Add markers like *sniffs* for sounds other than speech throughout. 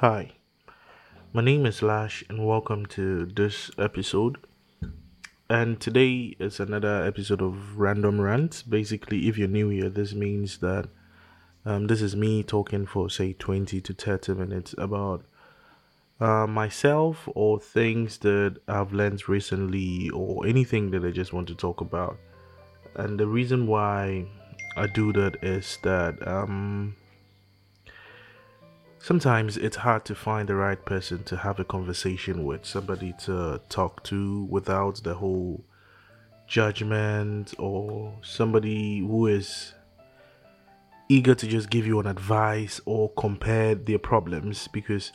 Hi, my name is Lash, and welcome to this episode. And today is another episode of Random Rants. Basically, if you're new here, this means that um, this is me talking for say 20 to 30 minutes about uh, myself or things that I've learned recently or anything that I just want to talk about. And the reason why I do that is that um, sometimes it's hard to find the right person to have a conversation with, somebody to talk to without the whole judgment or somebody who is eager to just give you an advice or compare their problems. Because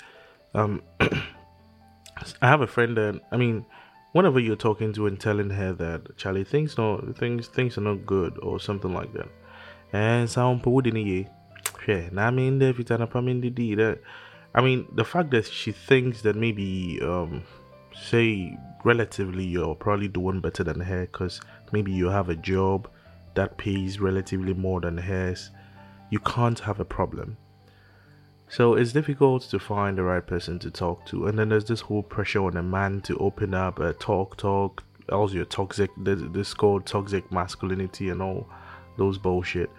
um *clears throat* I have a friend that I mean whenever you're talking to and telling her that Charlie things no things things are not good or something like that. And sound yeah, I mean, that I mean, the fact that she thinks that maybe, um, say, relatively, you're probably doing better than her because maybe you have a job that pays relatively more than hers, you can't have a problem. So it's difficult to find the right person to talk to, and then there's this whole pressure on a man to open up, a talk, talk. Also, your toxic, this called toxic masculinity and all those bullshit.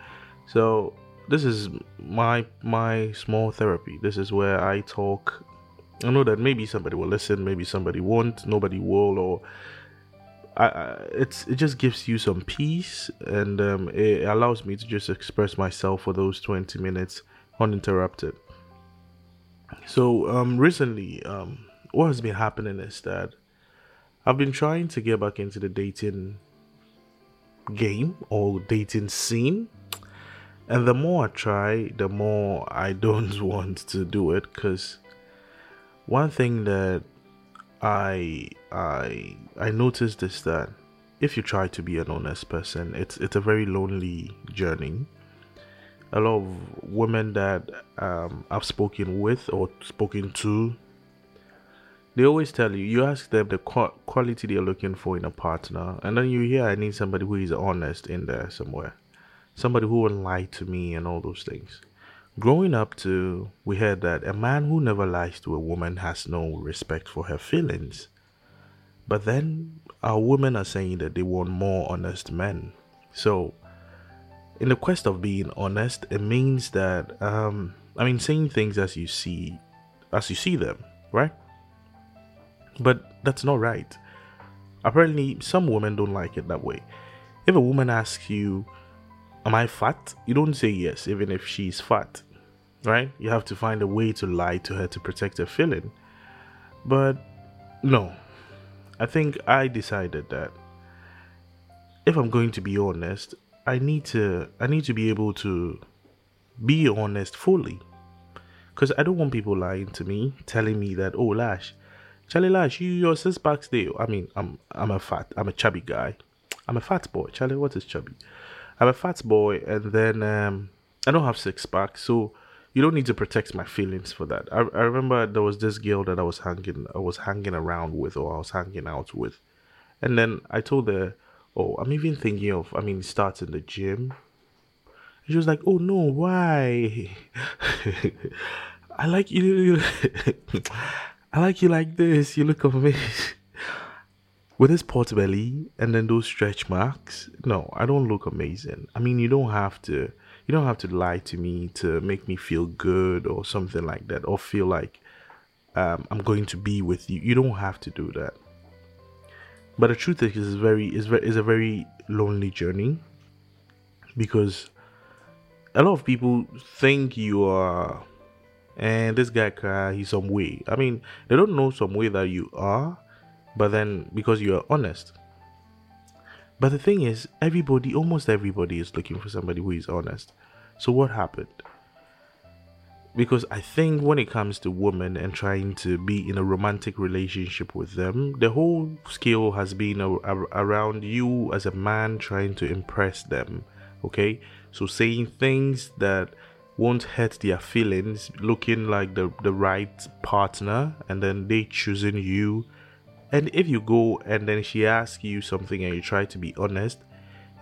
So this is my my small therapy. This is where I talk. I know that maybe somebody will listen, maybe somebody won't, nobody will, or I, I, it's it just gives you some peace and um, it allows me to just express myself for those 20 minutes uninterrupted. So um, recently, um, what has been happening is that I've been trying to get back into the dating game or dating scene and the more I try, the more I don't *laughs* want to do it because one thing that I I I noticed is that if you try to be an honest person, it's it's a very lonely journey. A lot of women that um, I've spoken with or spoken to, they always tell you. You ask them the quality they're looking for in a partner, and then you hear, "I need somebody who is honest in there somewhere." Somebody who wouldn't lie to me and all those things. Growing up, too, we heard that a man who never lies to a woman has no respect for her feelings. But then our women are saying that they want more honest men. So, in the quest of being honest, it means that um, I mean saying things as you see, as you see them, right? But that's not right. Apparently, some women don't like it that way. If a woman asks you, Am I fat? You don't say yes, even if she's fat, right? You have to find a way to lie to her to protect her feeling. But no, I think I decided that if I'm going to be honest, I need to I need to be able to be honest fully. Cause I don't want people lying to me, telling me that, oh Lash, Charlie Lash, you your six packs there. I mean, I'm I'm a fat, I'm a chubby guy. I'm a fat boy. Charlie, what is chubby? I'm a fat boy, and then um, I don't have six pack, so you don't need to protect my feelings for that. I, I remember there was this girl that I was hanging I was hanging around with, or I was hanging out with, and then I told her, "Oh, I'm even thinking of, I mean, starting the gym." she was like, "Oh no, why?" *laughs* I like you. *laughs* I like you like this. You look amazing with this pot belly and then those stretch marks no i don't look amazing. I mean you don't have to you don't have to lie to me to make me feel good or something like that or feel like um, i'm going to be with you. You don't have to do that. But the truth is it's very is a very lonely journey because a lot of people think you are and this guy he's some way. I mean they don't know some way that you are but then because you are honest. But the thing is, everybody, almost everybody, is looking for somebody who is honest. So what happened? Because I think when it comes to women and trying to be in a romantic relationship with them, the whole skill has been a, a, around you as a man trying to impress them. Okay, so saying things that won't hurt their feelings, looking like the the right partner, and then they choosing you and if you go and then she asks you something and you try to be honest,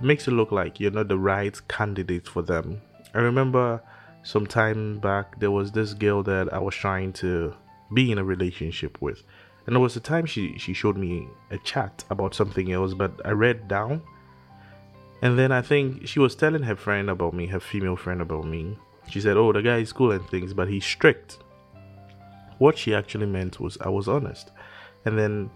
it makes it look like you're not the right candidate for them. I remember some time back, there was this girl that I was trying to be in a relationship with. And there was a time she, she showed me a chat about something else, but I read down. And then I think she was telling her friend about me, her female friend about me. She said, Oh, the guy is cool and things, but he's strict. What she actually meant was I was honest. And then,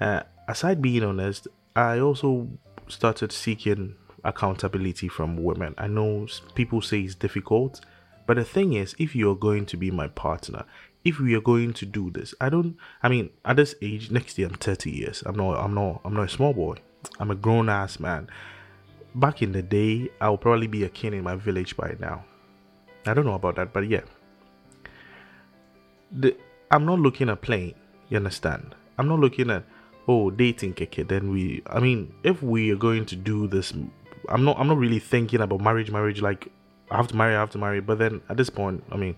uh, aside being honest, I also started seeking accountability from women. I know people say it's difficult, but the thing is, if you're going to be my partner, if we are going to do this, I don't. I mean, at this age, next year I'm 30 years. I'm not. I'm not. I'm not a small boy. I'm a grown ass man. Back in the day, I'll probably be a king in my village by now. I don't know about that, but yeah. The, I'm not looking at playing. You understand? I'm not looking at oh dating keke. Then we. I mean, if we are going to do this, I'm not. I'm not really thinking about marriage. Marriage like I have to marry. I have to marry. But then at this point, I mean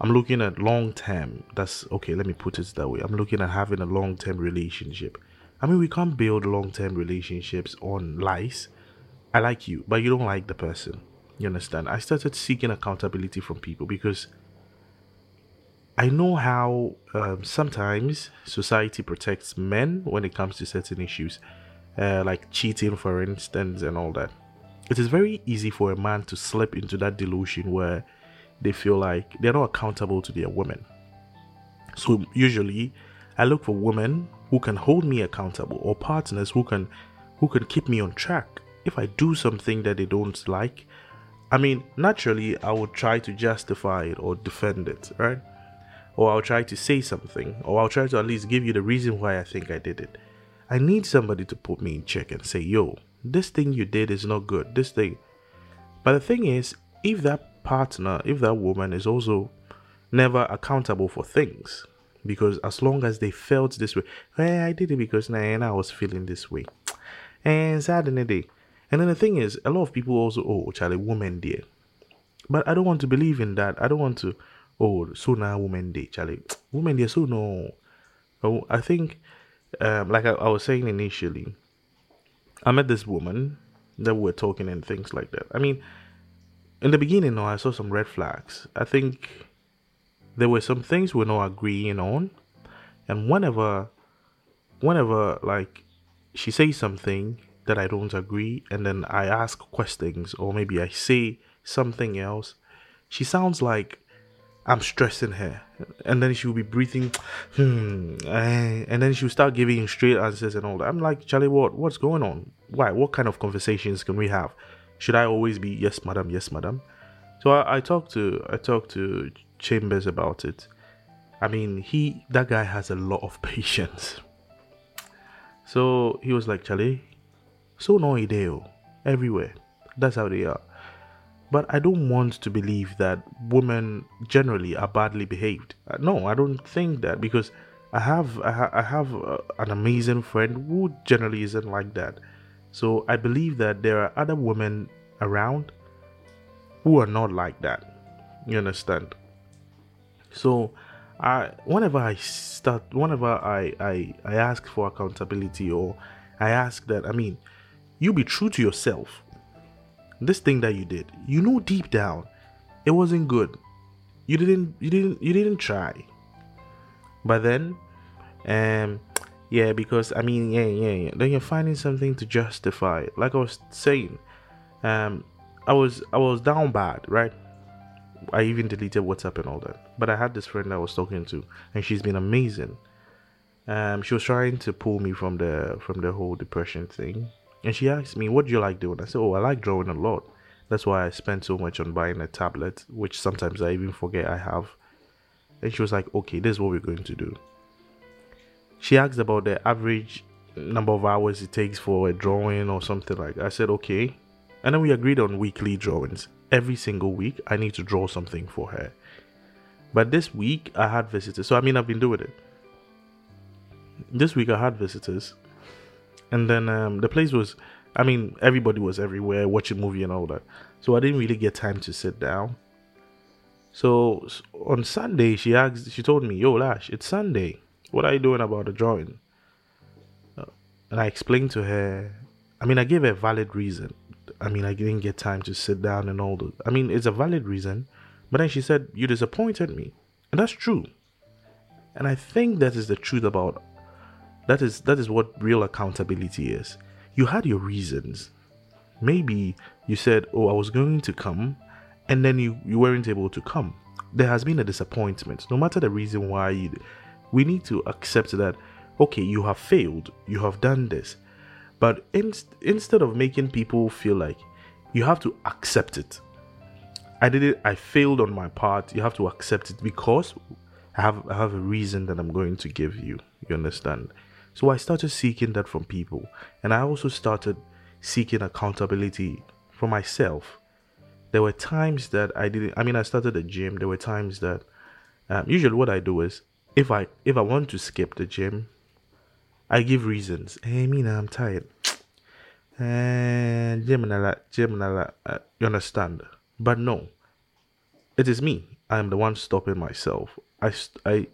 I'm looking at long term. That's okay, let me put it that way. I'm looking at having a long term relationship. I mean, we can't build long term relationships on lies. I like you, but you don't like the person. You understand? I started seeking accountability from people because I know how um, sometimes society protects men when it comes to certain issues, uh, like cheating, for instance, and all that. It is very easy for a man to slip into that delusion where they feel like they're not accountable to their women. So usually I look for women who can hold me accountable or partners who can who can keep me on track. If I do something that they don't like, I mean, naturally I would try to justify it or defend it, right? Or I'll try to say something, or I'll try to at least give you the reason why I think I did it. I need somebody to put me in check and say, yo, this thing you did is not good. This thing. But the thing is, if that partner, if that woman is also never accountable for things, because as long as they felt this way, hey, I did it because nah, and I was feeling this way, and sad in the day. And then the thing is, a lot of people also, oh, Charlie, woman dear. But I don't want to believe in that. I don't want to, oh, so now woman day, Charlie. *tsk* Woman dear, so no. Oh, I think, um, like I, I was saying initially, I met this woman that we were talking and things like that. I mean, in the beginning, though, I saw some red flags. I think there were some things we're not agreeing on, and whenever, whenever like she says something that I don't agree, and then I ask questions, or maybe I say something else, she sounds like I'm stressing her, and then she'll be breathing, hmm, eh, and then she'll start giving straight answers and all that. I'm like, Charlie, what? What's going on? Why? What kind of conversations can we have? should I always be yes, madam, yes, madam? So I, I talked to I talked to Chambers about it. I mean, he that guy has a lot of *laughs* patience. So he was like, Charlie, so no ideo everywhere. That's how they are. But I don't want to believe that women generally are badly behaved. Uh, no, I don't think that because I have I, ha- I have uh, an amazing friend who generally isn't like that. So I believe that there are other women around who are not like that. You understand? So I whenever I start whenever I, I I ask for accountability or I ask that I mean you be true to yourself. This thing that you did, you know deep down it wasn't good. You didn't you didn't you didn't try. But then um yeah, because I mean, yeah, yeah, yeah. Then you're finding something to justify. Like I was saying, um, I was I was down bad, right? I even deleted WhatsApp and all that. But I had this friend I was talking to, and she's been amazing. Um, she was trying to pull me from the from the whole depression thing, and she asked me, "What do you like doing?" I said, "Oh, I like drawing a lot. That's why I spend so much on buying a tablet, which sometimes I even forget I have." And she was like, "Okay, this is what we're going to do." she asked about the average number of hours it takes for a drawing or something like that. I said, okay. And then we agreed on weekly drawings. Every single week, I need to draw something for her. But this week, I had visitors. So, I mean, I've been doing it. This week, I had visitors. And then um, the place was, I mean, everybody was everywhere watching movie and all that. So, I didn't really get time to sit down. So, on Sunday, she asked, she told me, Yo, Lash, it's Sunday what are you doing about the drawing? Uh, and I explained to her, I mean, I gave her a valid reason. I mean, I didn't get time to sit down and all the. I mean, it's a valid reason, But then she said, You disappointed me. And that's true. And I think that is the truth about that is that is what real accountability is. You had your reasons. Maybe you said, Oh, I was going to come, and then you, you weren't able to come. There has been a disappointment. No matter the reason why you we need to accept that okay, you have failed, you have done this. But in, instead of making people feel like you have to accept it. I did it, I failed on my part. You have to accept it because I have I have a reason that I'm going to give you. You understand? So I started seeking that from people, and I also started seeking accountability for myself. There were times that I didn't. I mean, I started a gym. There were times that um, usually what I do is if I if I want to skip the gym, I give reasons. Hey, now, I'm tired. And *tsk* gym and that, gym and uh, you understand? But no, it is me. I am the one stopping myself. I I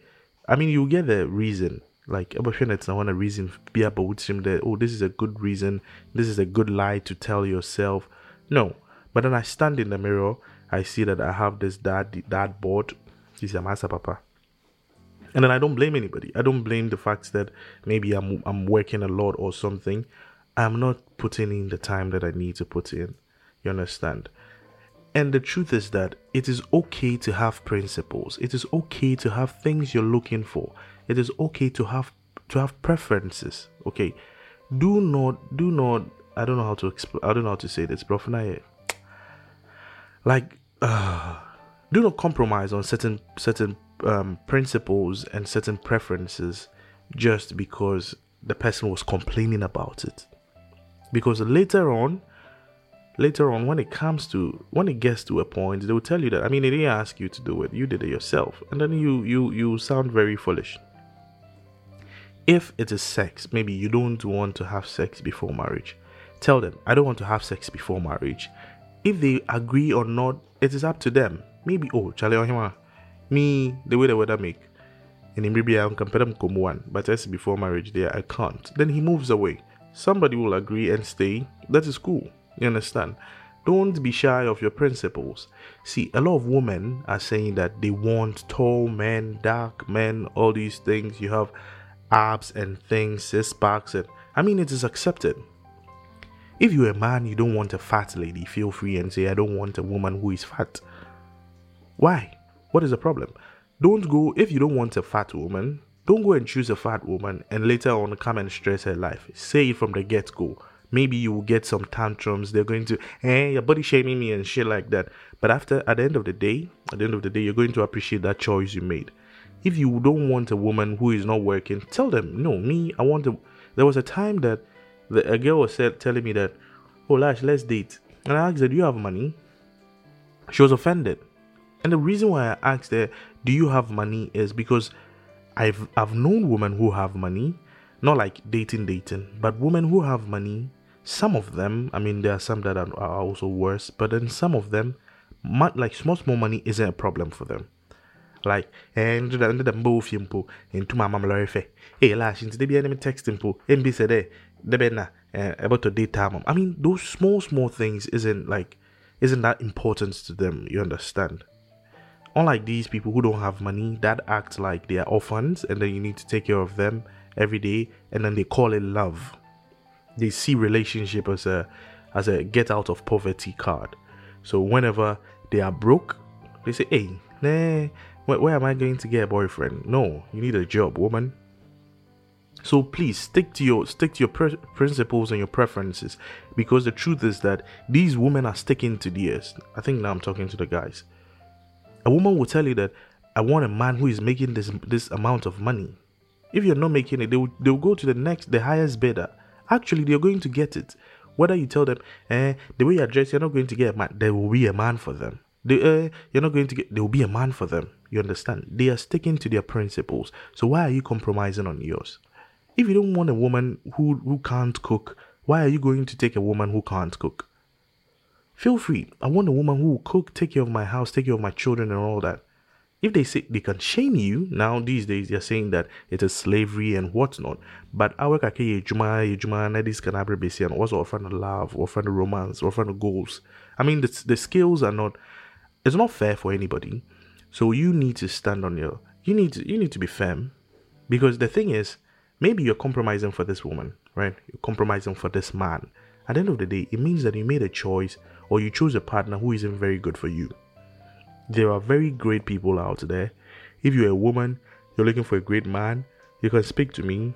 I mean, you get the reason. Like, it's not a reason be about him that oh, this is a good reason. This is a good lie to tell yourself. No, but then I stand in the mirror. I see that I have this dad dad board. He's a master papa and then I don't blame anybody. I don't blame the fact that maybe I'm I'm working a lot or something. I'm not putting in the time that I need to put in. You understand? And the truth is that it is okay to have principles. It is okay to have things you're looking for. It is okay to have to have preferences. Okay. Do not do not I don't know how to I don't know how to say this, bro. Like uh, do not compromise on certain certain um, principles and certain preferences just because the person was complaining about it. Because later on, later on, when it comes to when it gets to a point, they will tell you that I mean, they didn't ask you to do it; you did it yourself, and then you you you sound very foolish. If it is sex, maybe you don't want to have sex before marriage. Tell them, I don't want to have sex before marriage. If they agree or not, it is up to them. Maybe, oh, Charlie Ohima, me the way the weather make and maybe I can compare them come one, but as before marriage there I can't. Then he moves away. Somebody will agree and stay. That is cool. You understand? Don't be shy of your principles. See, a lot of women are saying that they want tall men, dark men, all these things. You have abs and things, six packs, and I mean it is accepted. If you're a man, you don't want a fat lady, feel free and say, I don't want a woman who is fat. Why? What is the problem? Don't go, if you don't want a fat woman, don't go and choose a fat woman and later on come and stress her life. Say it from the get go. Maybe you will get some tantrums. They're going to, hey, your body shaming me and shit like that. But after, at the end of the day, at the end of the day, you're going to appreciate that choice you made. If you don't want a woman who is not working, tell them, no, me, I want to. There was a time that the, a girl was said, telling me that, oh, Lash, let's date. And I asked her, do you have money? She was offended. And the reason why I asked her, do you have money is because I've I've known women who have money, not like dating dating, but women who have money. Some of them, I mean, there are some that are, are also worse, but then some of them, like small small money isn't a problem for them. Like, eh, and the the both yimpo into eh, my mama lorife. Hey, lash eh, into the enemy texting po. MB said, eh, the about to date time. I mean, those small small things isn't like isn't that important to them. You understand? unlike these people who don't have money that act like they are orphans and then you need to take care of them every day and then they call it love they see relationship as a as a get out of poverty card so whenever they are broke they say hey nah where, where am i going to get a boyfriend no you need a job woman so please stick to your stick to your pr- principles and your preferences because the truth is that these women are sticking to theirs i think now i'm talking to the guys a woman will tell you that I want a man who is making this this amount of money. If you're not making it, they will, they will go to the next, the highest bidder. Actually, they're going to get it. Whether you tell them, eh, the way you dress, you're not going to get a man. There will be a man for them. They, eh, you're not going to get. There will be a man for them. You understand? They are sticking to their principles. So why are you compromising on yours? If you don't want a woman who who can't cook, why are you going to take a woman who can't cook? Feel free. I want a woman who will cook, take care of my house, take care of my children, and all that. If they say they can shame you, now these days they're saying that it is slavery and whatnot. But our kake juma juma na this can have and also offering love, offering romance, offering goals. I mean the the skills are not it's not fair for anybody. So you need to stand on your you need to you need to be firm. Because the thing is, maybe you're compromising for this woman, right? You're compromising for this man. At the end of the day, it means that you made a choice or you chose a partner who isn't very good for you. There are very great people out there. If you're a woman, you're looking for a great man, you can speak to me.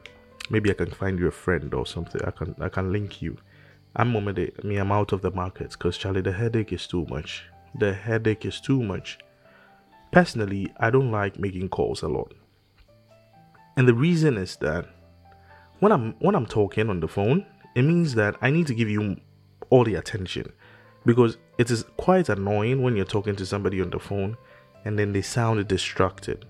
Maybe I can find you a friend or something. I can I can link you. I'm moment I mean I'm out of the market because Charlie the headache is too much. The headache is too much. Personally, I don't like making calls a lot. And the reason is that when I'm when I'm talking on the phone, it means that I need to give you all the attention because it is quite annoying when you're talking to somebody on the phone and then they sound distracted.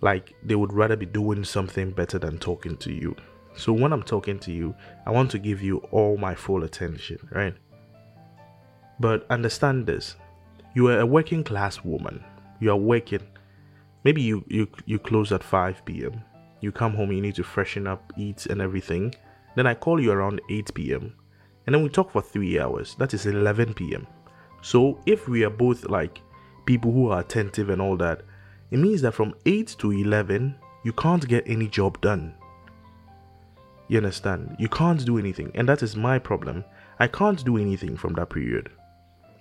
Like they would rather be doing something better than talking to you. So when I'm talking to you, I want to give you all my full attention, right? But understand this you are a working class woman. You are working. Maybe you, you, you close at 5 p.m. You come home, you need to freshen up, eat, and everything. Then I call you around 8 p.m. And then we talk for three hours. That is 11 p.m. So if we are both like people who are attentive and all that, it means that from 8 to 11, you can't get any job done. You understand? You can't do anything. And that is my problem. I can't do anything from that period.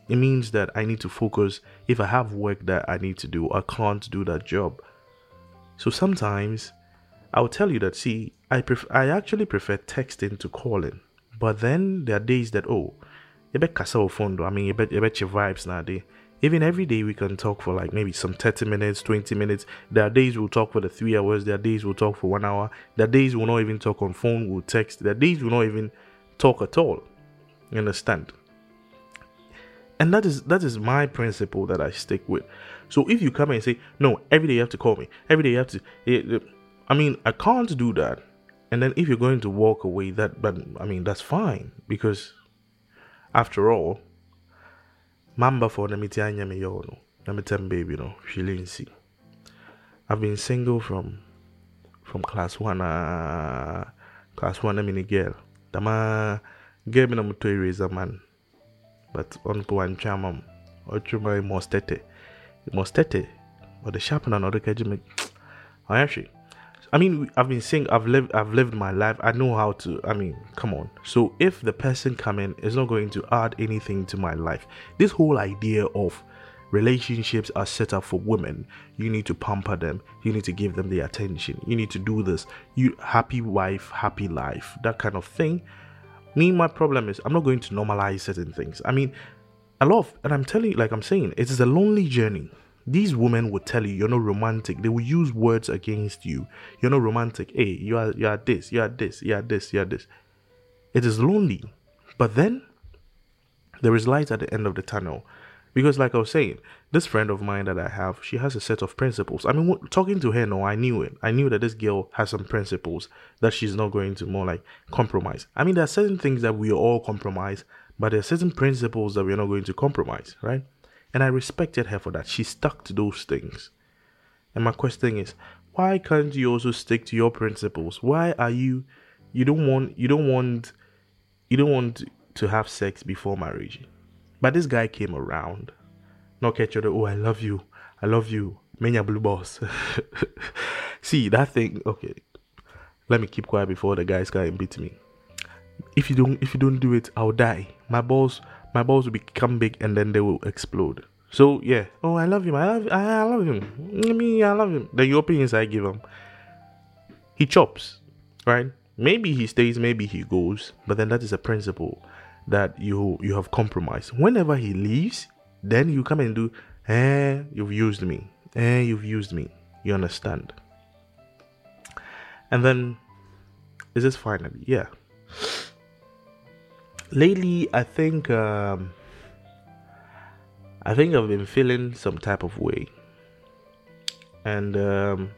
It means that I need to focus. If I have work that I need to do, I can't do that job. So sometimes I'll tell you that see, I pref- I actually prefer texting to calling. But then there are days that oh, you bet kasa phone I mean you bet you bet your vibes nowadays. Even every day we can talk for like maybe some 30 minutes, 20 minutes. There are days we'll talk for the three hours. There are days we'll talk for one hour. There are days we'll not even talk on phone, we'll text. There are days we'll not even talk at all. You understand? And that is that is my principle that I stick with. So if you come and say, no, every day you have to call me, every day you have to eh, eh, I mean, I can't do that. And then if you're going to walk away, that but I mean that's fine because after all, Mamba for the mitianya me yo no. Let me tell baby no. Shilinsi. I've been single from from class one uh class one I mean girl. Dama girl erase a man. But on po one chamam. Ochuma mostete. Mostete. But the sharp and another kajime. *sniffs* I actually I mean, I've been saying I've lived I've lived my life. I know how to. I mean, come on. So if the person coming is not going to add anything to my life, this whole idea of relationships are set up for women. You need to pamper them. You need to give them the attention. You need to do this. You happy wife, happy life. That kind of thing. Me, my problem is I'm not going to normalize certain things. I mean, a lot of, and I'm telling you, like I'm saying, it is a lonely journey these women will tell you you're not romantic. They will use words against you. You're not romantic. Hey, you are you are this, you are this, you are this, you are this. It is lonely. But then there is light at the end of the tunnel. Because like I was saying, this friend of mine that I have, she has a set of principles. I mean, talking to her, no, I knew it. I knew that this girl has some principles that she's not going to more like compromise. I mean, there are certain things that we all compromise, but there are certain principles that we're not going to compromise, right? And I respected her for that. She stuck to those things. And my question is, why can't you also stick to your principles? Why are you you don't want you don't want you don't want to have sex before marriage? But this guy came around. Not catch you, oh I love you. I love you. Mania blue boss. *laughs* See that thing, okay. Let me keep quiet before the guys come and beat me. If you don't if you don't do it, I'll die. My balls my balls will become big and then they will explode. So yeah, oh I love him, I love, I, love him. I mean, I love him. The opinions I give him, he chops, right? Maybe he stays, maybe he goes, but then that is a principle that you you have compromised. Whenever he leaves, then you come and do, eh, you've used me, eh, you've used me. You understand? And then, is this finally? Yeah lately i think um, i think i've been feeling some type of way and um,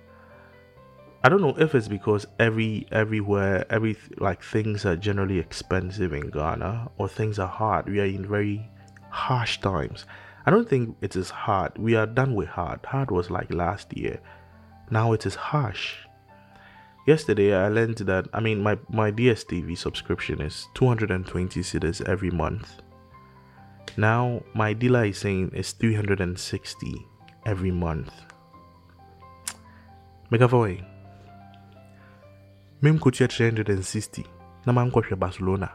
i don't know if it's because every everywhere every like things are generally expensive in ghana or things are hard we are in very harsh times i don't think it is hard we are done with hard hard was like last year now it is harsh yesterday I learned that I mean my my DSTV subscription is 220 cedis every month. Now my dealer is saying it's 360 every month. Megavoy. Mem could 360. Na man Barcelona.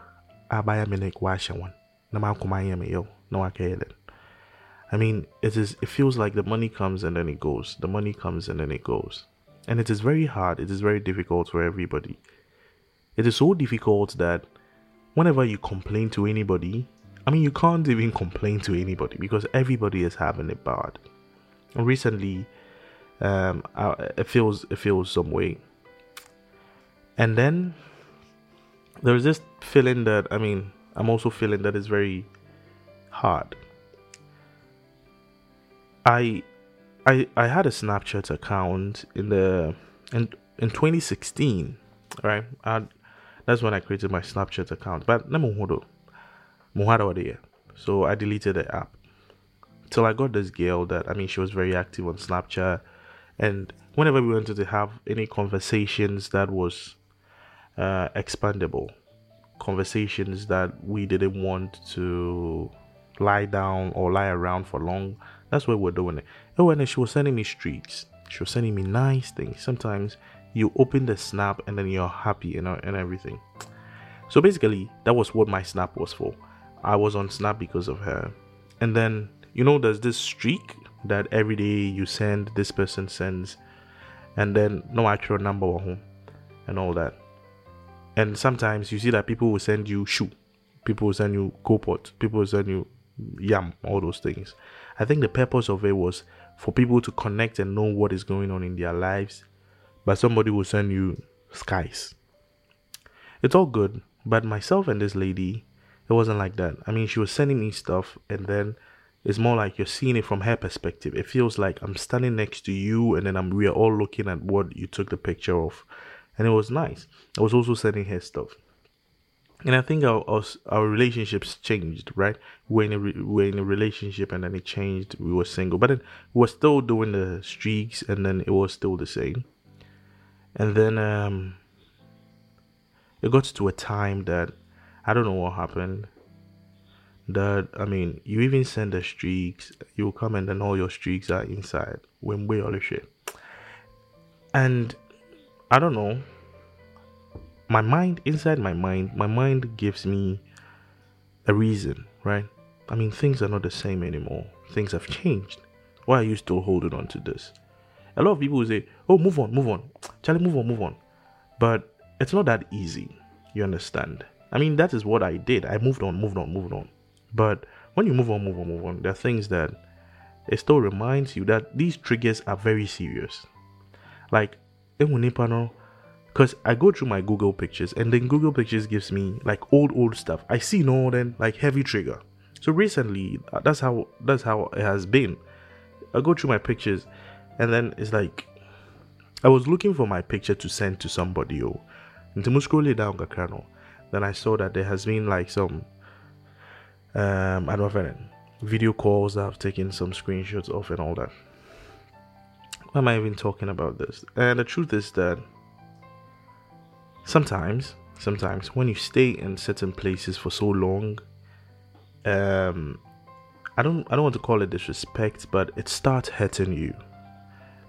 Abaya Minik Washa one. Na man Kumayame yo. No I I mean, it is. It feels like the money comes and then it goes. The money comes and then it goes, and it is very hard. It is very difficult for everybody. It is so difficult that whenever you complain to anybody, I mean, you can't even complain to anybody because everybody is having it bad. And recently, um, it feels it feels some way, and then there's this feeling that I mean, I'm also feeling that it's very hard. I I I had a Snapchat account in the in in 2016, right? I, that's when I created my Snapchat account. But so I deleted the app. Till I got this girl that I mean she was very active on Snapchat, and whenever we wanted to have any conversations that was uh, expandable, conversations that we didn't want to lie down or lie around for long that's what we're doing it. Oh, and she was sending me streaks. She was sending me nice things. Sometimes you open the snap and then you're happy you know, and everything. So basically, that was what my snap was for. I was on snap because of her. And then, you know, there's this streak that every day you send, this person sends, and then no actual number home and all that. And sometimes you see that people will send you shoe, people will send you copot, people will send you yam, all those things. I think the purpose of it was for people to connect and know what is going on in their lives, but somebody will send you skies. It's all good, but myself and this lady, it wasn't like that. I mean, she was sending me stuff, and then it's more like you're seeing it from her perspective. It feels like I'm standing next to you, and then I'm we are all looking at what you took the picture of, and it was nice. I was also sending her stuff and I think our, our, relationships changed, right? We're in a re, we're in a relationship, and then it changed. We were single, but then we were still doing the streaks, and then it was still the same. And then um, it got to a time that I don't know what happened. That I mean, you even send the streaks, you come and then all your streaks are inside when we all the shit. And I don't know my mind, inside my mind, my mind gives me a reason, right? I mean, things are not the same anymore. Things have changed. Why are you still holding on to this? A lot of people will say, oh, move on, move on. Charlie, move on, move on. But it's not that easy. You understand? I mean, that is what I did. I moved on, moved on, moved on. But when you move on, move on, move on, there are things that it still reminds you that these triggers are very serious. Like, because I go through my Google pictures and then Google pictures gives me like old old stuff. I see no then like heavy trigger. So recently uh, that's how that's how it has been. I go through my pictures and then it's like I was looking for my picture to send to somebody oh. Down. Then I saw that there has been like some um I don't know video calls that I've taken some screenshots of and all that. Why am I even talking about this? And the truth is that sometimes sometimes when you stay in certain places for so long um i don't i don't want to call it disrespect but it starts hurting you.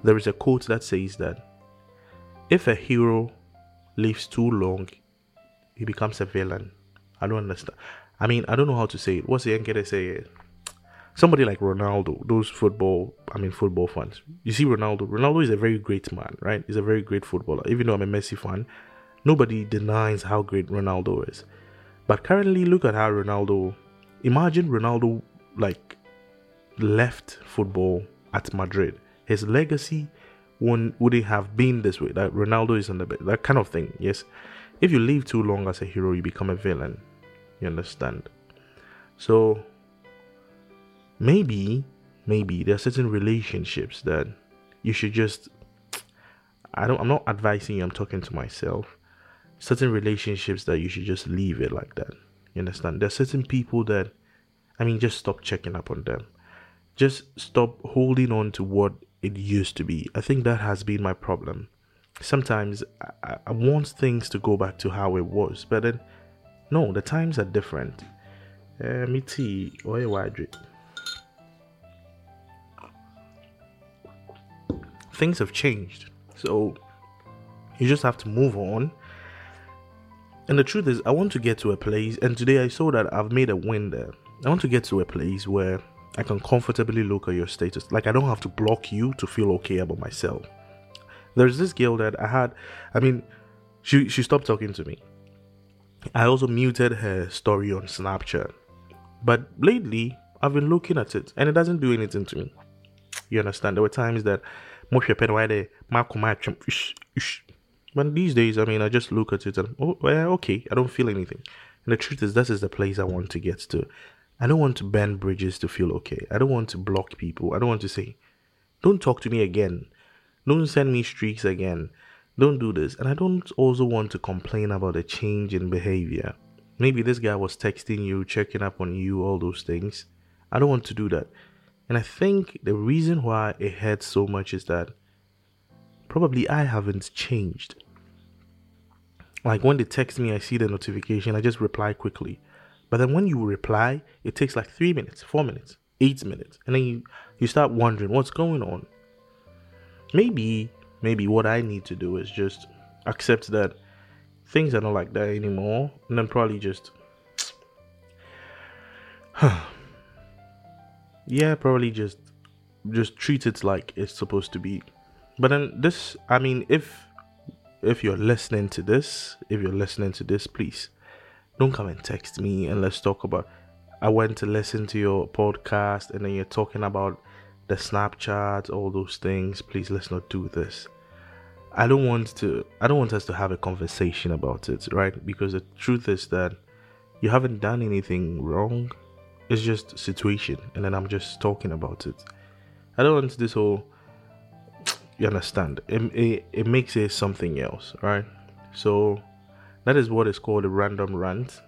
There is a quote that says that if a hero lives too long he becomes a villain. I don't understand. I mean i don't know how to say it. What's the yankee say somebody like ronaldo those football i mean football fans you see ronaldo ronaldo is a very great man right he's a very great footballer even though i'm a messi fan Nobody denies how great Ronaldo is. But currently, look at how Ronaldo. Imagine Ronaldo like left football at Madrid. His legacy wouldn't, wouldn't have been this way. That Ronaldo is on the that kind of thing. Yes, if you live too long as a hero, you become a villain. You understand? So maybe, maybe there are certain relationships that you should just. I don't. I'm not advising you. I'm talking to myself certain relationships that you should just leave it like that. You understand? There are certain people that, I mean, just stop checking up on them. Just stop holding on to what it used to be. I think that has been my problem. Sometimes I, I want things to go back to how it was, but then, no, the times are different. Uh, me tea or a Things have changed. So you just have to move on. And the truth is, I want to get to a place, and today I saw that I've made a win there. I want to get to a place where I can comfortably look at your status. Like, I don't have to block you to feel okay about myself. There's this girl that I had, I mean, she, she stopped talking to me. I also muted her story on Snapchat. But lately, I've been looking at it, and it doesn't do anything to me. You understand? There were times that but these days, I mean, I just look at it and, oh, well, okay, I don't feel anything. And the truth is, this is the place I want to get to. I don't want to bend bridges to feel okay. I don't want to block people. I don't want to say, don't talk to me again. Don't send me streaks again. Don't do this. And I don't also want to complain about a change in behavior. Maybe this guy was texting you, checking up on you, all those things. I don't want to do that. And I think the reason why it hurts so much is that probably I haven't changed. Like when they text me, I see the notification, I just reply quickly. But then when you reply, it takes like three minutes, four minutes, eight minutes, and then you, you start wondering what's going on. Maybe, maybe what I need to do is just accept that things are not like that anymore, and then probably just, yeah, probably just, just treat it like it's supposed to be. But then this, I mean, if if you're listening to this, if you're listening to this, please don't come and text me and let's talk about. I went to listen to your podcast and then you're talking about the Snapchat, all those things. Please, let's not do this. I don't want to. I don't want us to have a conversation about it, right? Because the truth is that you haven't done anything wrong. It's just situation, and then I'm just talking about it. I don't want this whole. *tsk* You understand? It, it, it makes it something else, right? So that is what is called a random rant.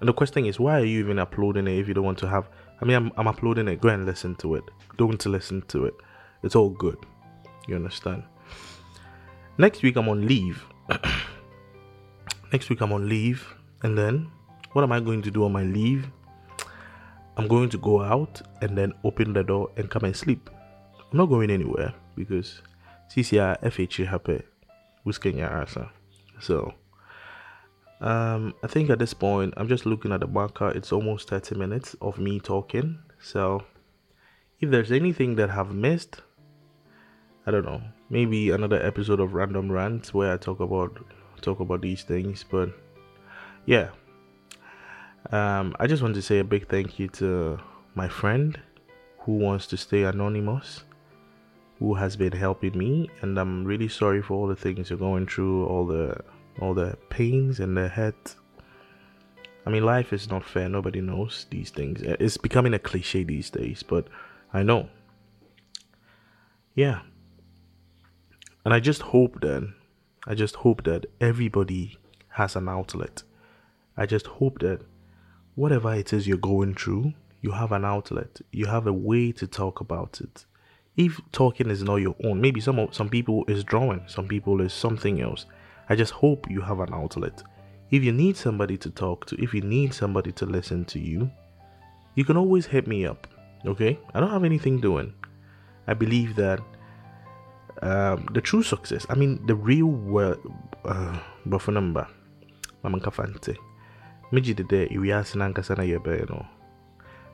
And the question is, why are you even uploading it if you don't want to have? I mean, I'm, I'm uploading it. Go and listen to it. Don't listen to it. It's all good. You understand? Next week I'm on leave. *clears throat* Next week I'm on leave, and then what am I going to do on my leave? I'm going to go out and then open the door and come and sleep. I'm not going anywhere because CCR FHA happy with Kenya So um, I think at this point, I'm just looking at the marker. It's almost 30 minutes of me talking. So, if there's anything that I've missed, I don't know. Maybe another episode of Random Rants where I talk about talk about these things. But yeah, um, I just want to say a big thank you to my friend who wants to stay anonymous, who has been helping me, and I'm really sorry for all the things you're going through, all the all the pains and the hurt. I mean, life is not fair. Nobody knows these things. It's becoming a cliche these days, but I know. Yeah. And I just hope that, I just hope that everybody has an outlet. I just hope that whatever it is you're going through, you have an outlet. You have a way to talk about it. If talking is not your own, maybe some some people is drawing, some people is something else. I just hope you have an outlet. If you need somebody to talk to, if you need somebody to listen to you, you can always hit me up. Okay? I don't have anything doing. I believe that um, the true success, I mean, the real world, uh, number, Mama Kafante, Miji the day, we are Sinankasana Yebe,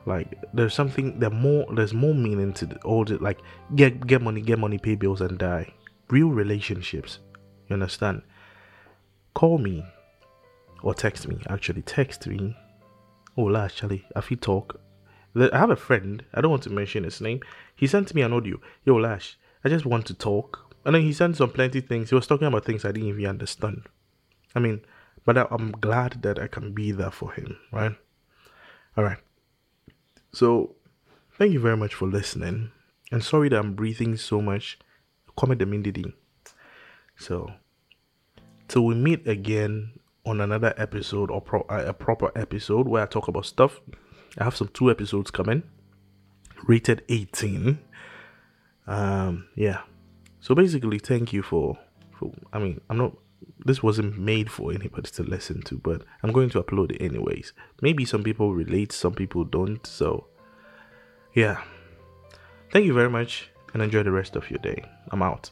like there's something that more there's more meaning to all the like get get money get money pay bills and die real relationships you understand call me or text me. Actually, text me. Oh, actually, if you talk, I have a friend. I don't want to mention his name. He sent me an audio. Yo, Lash, I just want to talk. And then he sent some plenty things. He was talking about things I didn't even understand. I mean, but I, I'm glad that I can be there for him, right? All right. So, thank you very much for listening. And sorry that I'm breathing so much. Comment the Mindidi. So, Till we meet again on another episode or pro- uh, a proper episode where I talk about stuff. I have some two episodes coming, rated 18. Um, yeah. So basically, thank you for, for. I mean, I'm not this wasn't made for anybody to listen to, but I'm going to upload it anyways. Maybe some people relate, some people don't. So, yeah. Thank you very much and enjoy the rest of your day. I'm out.